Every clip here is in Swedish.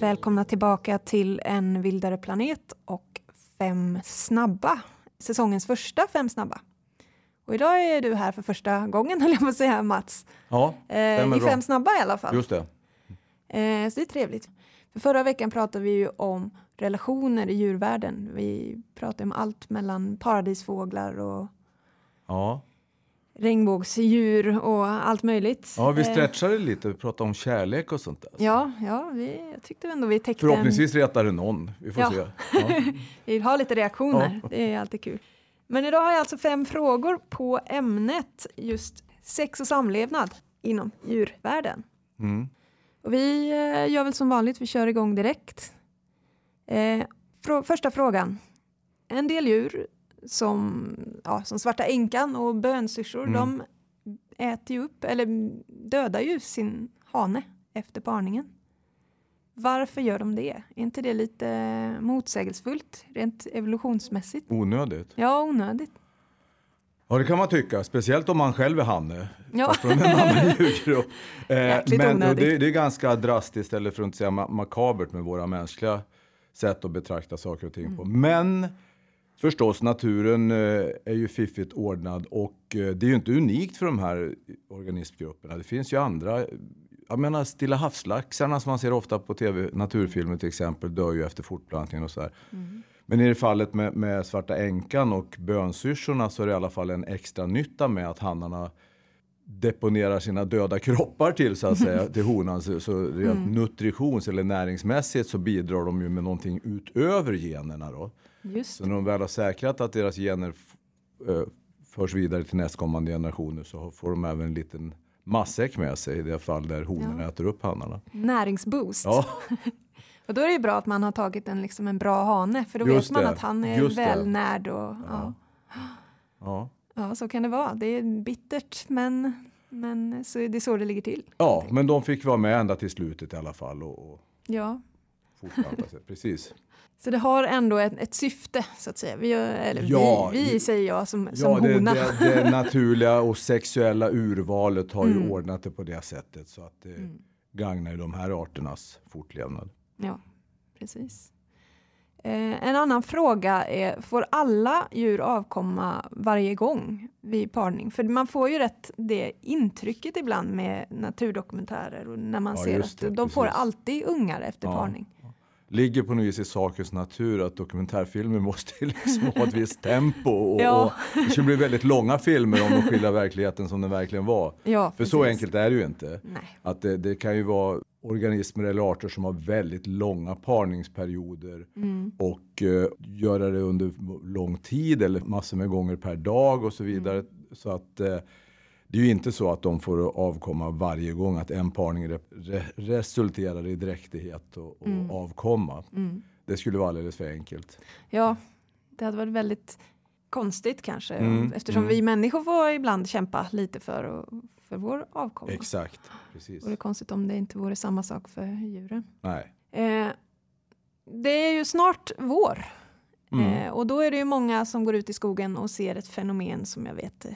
Välkomna tillbaka till En vildare planet och Fem snabba. Säsongens första Fem snabba. Och idag är du här för första gången, höll jag på att säga, Mats. Ja, Eh, stämmer I bra. Fem snabba i alla fall. Just det. Eh, så det är trevligt. För förra veckan pratade vi ju om relationer i djurvärlden. Vi pratade om allt mellan paradisfåglar och Ja, regnbågsdjur och allt möjligt. ja vi Eh, stretchade lite, vi pratade om kärlek och sånt där. Ja, ja vi, jag tyckte ändå vi täckte en... Förhoppningsvis retar det någon, vi får Ja. se. Ja. Vi vill ha lite reaktioner, det är alltid kul. Men idag har jag alltså fem frågor på ämnet just sex och samlevnad inom djurvärlden. Mm. Och vi eh, gör väl som vanligt, vi kör igång direkt. Eh, frå- första frågan. En del djur som, ja, som svarta änkan och bönsyrsor, Mm. de äter ju upp, eller dödar ju sin hane efter parningen. Varför gör de det? Är inte det lite motsägelsefullt rent evolutionsmässigt? Onödigt. Ja, onödigt. Ja, det kan man tycka, speciellt om man själv är hanne. Ja. Från en annan djurgrupp. Eh, men det, det är ganska drastiskt, eller för att inte säga ma- makabert med våra mänskliga sätt att betrakta saker och ting Mm. på. Men förstås, naturen eh, är ju fiffigt ordnad och eh, det är ju inte unikt för de här organismgrupperna. Det finns ju andra. Jag menar stilla havslaxarna som man ser ofta på tv, naturfilmer till exempel, dör ju efter fortplantningen och sådär. Men i det fallet med, med svarta änkan och bönsyrsorna så är det i alla fall en extra nytta med att hannarna deponerar sina döda kroppar till så att säga till honan. Så, så rent nutritions eller näringsmässigt så bidrar de ju med någonting utöver generna då. Just Så när de väl har säkrat att deras gener förs vidare till nästkommande generationer så får de även en liten matsäck med sig i det fall där honorna Ja. äter upp hannarna. näringsboost. Ja, Och då är det ju bra att man har tagit en, liksom en bra hane, för då Just vet man det, att han är just välnärd. Och, ja. Ja. ja. Ja, så kan det vara. Det är bittert, men, men så det är så det ligger till. ja, men de fick vara med ända till slutet i alla fall och, och Ja. fortplanta sig. Precis. Så det har ändå ett, ett syfte, så att säga. Vi, eller Ja, vi, vi säger jag som, Ja, som det, hona. det, det naturliga och sexuella urvalet har ju Mm. ordnat det på det sättet så att det Mm. gagnar ju de här arternas fortlevnad. Ja, precis. Eh, en annan fråga är, får alla djur avkomma varje gång vid parning? För man får ju rätt det intrycket ibland med naturdokumentärer och när man Ja, ser att det, de får precis. alltid ungar efter Ja. parning. Ligger på något vis i sakens natur att dokumentärfilmer måste liksom ha ett visst tempo och, Ja. och det skulle bli väldigt långa filmer om de skildrar verkligheten som den verkligen var. Ja, För så precis. enkelt är det ju inte. Nej. Att det, det kan ju vara organismer eller arter som har väldigt långa parningsperioder Mm. och eh, göra det under lång tid eller massor med gånger per dag och så vidare. Mm. Så att eh, det är ju inte så att de får avkomma varje gång, att en parning re, re, resulterar i dräktighet och, och Mm. avkomma. Mm. Det skulle vara alldeles för enkelt. Ja, det hade varit väldigt konstigt kanske Mm, eftersom mm. vi människor får ibland kämpa lite för, för vår avkomma. Exakt, precis. Och det är konstigt om det inte vore samma sak för djuren. Nej. Eh, det är ju snart vår Mm. eh, och då är det ju många som går ut i skogen och ser ett fenomen som jag vet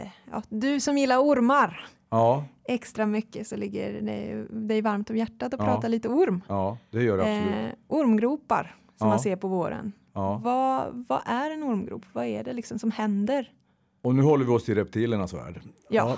eh, ja, du som gillar ormar Ja, extra mycket så ligger det dig varmt om hjärtat att Ja. prata lite orm. ja, det gör det absolut. Eh, ormgropar som Ja. man ser på våren. Ja. Vad, vad är en ormgrop? Vad är det liksom som händer? Och nu håller vi oss till reptilernas värld. Ja,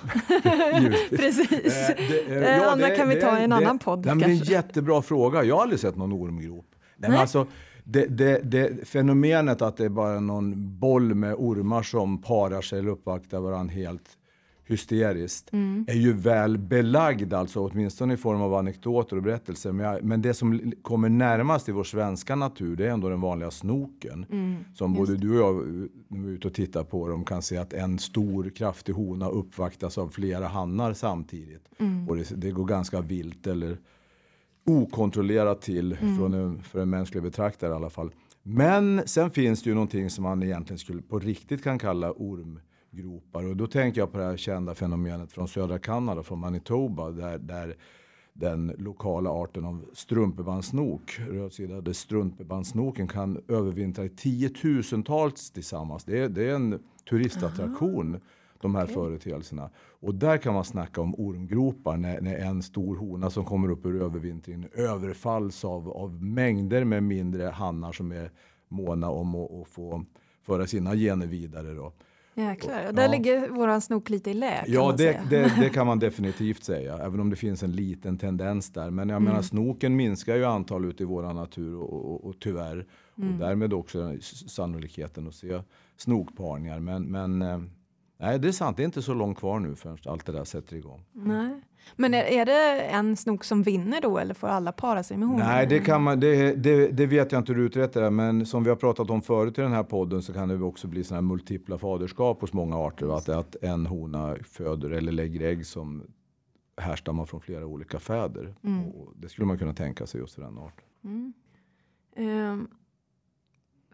givetvis. precis. Eh, det- eh, Det ja, andra det- kan vi ta i en annan podd Nej, men det är en jättebra fråga. Jag har aldrig sett någon ormgrop. Nej, men Nej. alltså, det, det, det, fenomenet att det är bara någon boll med ormar som parar sig eller uppvaktar varandra helt hysteriskt Mm. är ju väl belagd, alltså åtminstone i form av anekdoter och berättelser. Men, jag, men det som kommer närmast i vår svenska natur det är ändå den vanliga snoken. Mm, Som både du och jag, när vi är ute och tittar på dem, kan se att en stor kraftig hona uppvaktas av flera hannar samtidigt. Mm. Och det, det går ganska vilt eller okontrollerat till Mm. från en, för en mänsklig betraktare i alla fall. Men sen finns det ju någonting som man egentligen skulle på riktigt kan kalla ormgropar. Och då tänker jag på det här kända fenomenet från södra Kanada, från Manitoba, där, där den lokala arten av strumpebandsnok, rödsidade strumpebandsnoken kan övervintra i tiotusentals tillsammans. Det är, det är en turistattraktion. De här Okej. företeelserna. Och där kan man snacka om ormgropar när, när en stor hona som kommer upp ur övervintringen överfalls av, av mängder med mindre hannar som är måna om att, att få föra sina gener vidare. Då. Jäklar. Och där Ja. ligger våran snok lite i lä. Ja, det, det, det kan man definitivt säga, även om det finns en liten tendens där. Men jag Mm. menar, snoken minskar ju antal ute i vår natur och, och, och tyvärr. Mm. Och därmed också sannolikheten att se snokparningar. Men, men eh, nej, det är sant, det är inte så långt kvar nu förrän allt det där sätter igång. Nej. Men är, är det en snok som vinner då eller får alla para sig med honan? Nej, det, kan man, det, det, det vet jag inte hur du utrett det men som vi har pratat om förut i den här podden så kan det också bli sådana här multipla faderskap hos många arter. va? Att, att en hona föder eller lägger ägg som härstammar från flera olika fäder. Mm. Det skulle man kunna tänka sig just för den arten. Mm. Ehm,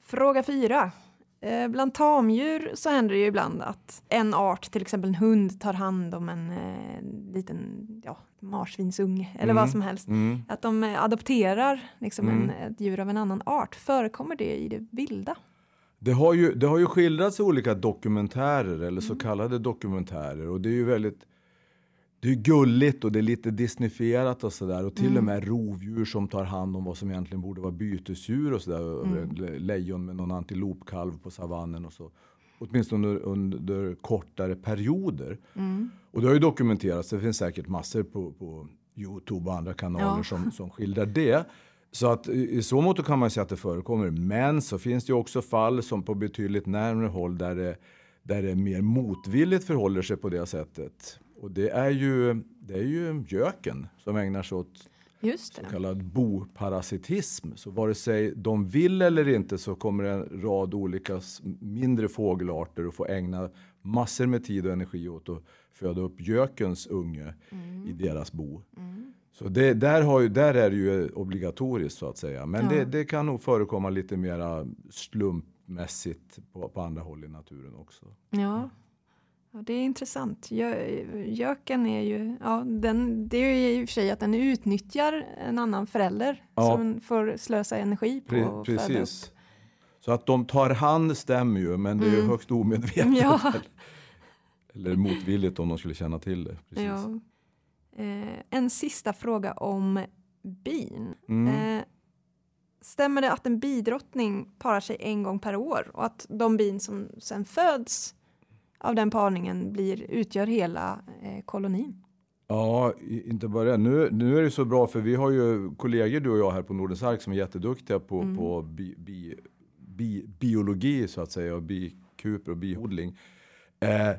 fråga fyra. Eh, bland tamdjur så händer det ju ibland att en art, till exempel en hund, tar hand om en eh, liten ja, marsvinsunge eller Mm. vad som helst. Mm. Att de eh, adopterar liksom Mm. en, ett djur av en annan art. Förekommer det i det vilda? Det har, ju, det har ju skildrats i olika dokumentärer eller så kallade dokumentärer och det är ju väldigt det är gulligt och det är lite disneyfierat och sådär och till och med rovdjur som tar hand om vad som egentligen borde vara bytesdjur och sådär. Le- Lejon med någon antilopkalv på savannen och så. Åtminstone under, under kortare perioder. Och det har ju dokumenterats, det finns säkert massor på, på Youtube och andra kanaler Ja. som, som skildrar det. Så att i så mått kan man säga att det förekommer. Men så finns det ju också fall som på betydligt närmare håll där det, där det mer motvilligt förhåller sig på det sättet. Och det är ju, det är ju göken som ägnar sig åt så kallad boparasitism. Så vare sig de vill eller inte så kommer en rad olika mindre fågelarter att få ägna massor med tid och energi åt att föda upp gökens unge i deras bo. Så det, där, har ju, där är det ju obligatoriskt så att säga. Men Ja. det, det kan nog förekomma lite mera slumpmässigt på, på andra håll i naturen också. Ja. Ja, det är intressant. Gö- Göken är ju, ja, den, det är ju i och för sig att den utnyttjar en annan förälder Ja. som får slösa energi på Pre, att föda upp. precis. Så att de tar hand stämmer ju, men det är ju högst omedvetet. Mm. Ja. Eller motvilligt om de skulle känna till det. Precis. Ja. Eh, en sista fråga om bin. Mm. Eh, stämmer det att en bidrottning parar sig en gång per år och att de bin som sen föds av den parningen blir, utgör hela eh, kolonin? Ja, inte bara det. Nu, nu är det så bra för vi har ju kollegor du och jag här på Nordens Ark som är jätteduktiga på, Mm. på bi, bi, bi, biologi så att säga och bikuper och biodling. Eh,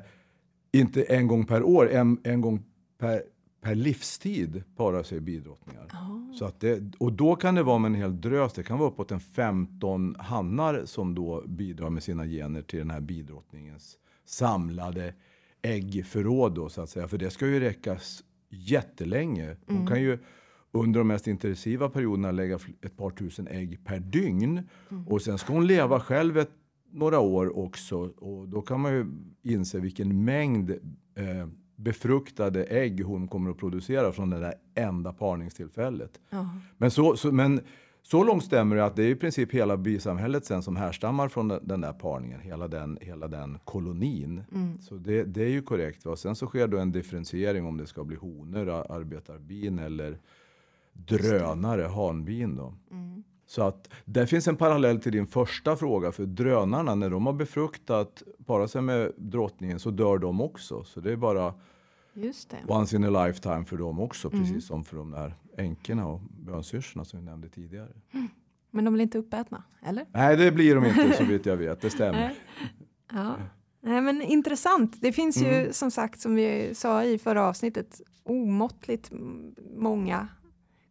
inte en gång per år, en, en gång per, per livstid parar sig bidrottningar. Så att det, och då kan det vara med en hel drös, det kan vara uppåt en 15 hannar som då bidrar med sina gener till den här bidrottningens samlade äggförråd då, så att säga. För det ska ju räcka jättelänge. Hon kan ju under de mest intensiva perioderna lägga ett par tusen ägg per dygn. Och sen ska hon leva själv ett, några år också. Och då kan man ju inse vilken mängd eh, befruktade ägg hon kommer att producera från det där enda parningstillfället. Ja. Men så, så, men så långt stämmer det att det är i princip hela bisamhället sen som härstammar från den, den där parningen, hela den, hela den kolonin. Så det, det är ju korrekt. Va? Sen så sker då en differentiering om det ska bli honor, arbetarbin eller drönare, hanbin. Då. Så att där finns en parallell till din första fråga. För drönarna, när de har befruktat, parat sig med drottningen, så dör de också. Så det är bara Just det. once in a lifetime för dem också. Precis som för de där änkorna och bönsyrsorna som vi nämnde tidigare. Men de blir inte uppätna, eller? Nej, det blir de inte så vitt jag vet. Det stämmer. Ja. Nej, men intressant. Det finns ju Mm. som sagt, som vi sa i förra avsnittet, omåttligt många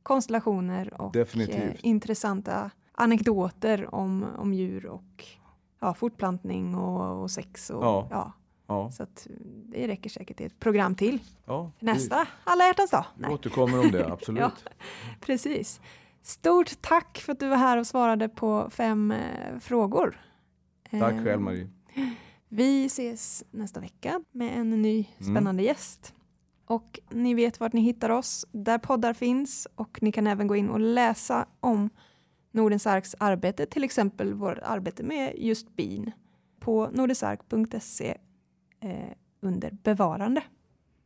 konstellationer och eh, intressanta anekdoter om, om djur och ja, fortplantning och, och sex. Och, Ja. ja. Ja, Så att det räcker säkert till ett program till. ja. Nästa alla hjärtans dag. Vi Nej, återkommer om det, absolut. Ja. precis. Stort tack för att du var här och svarade på fem eh, frågor. Tack Eh, själv Marie. Vi ses nästa vecka med en ny Mm. spännande gäst. Och ni vet vart ni hittar oss, där poddar finns och ni kan även gå in och läsa om Nordens Arks arbete, till exempel vårt arbete med just bin på nordensark.se eh, under bevarande.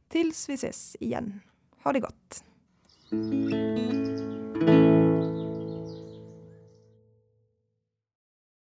Tills vi ses igen. Ha det gott!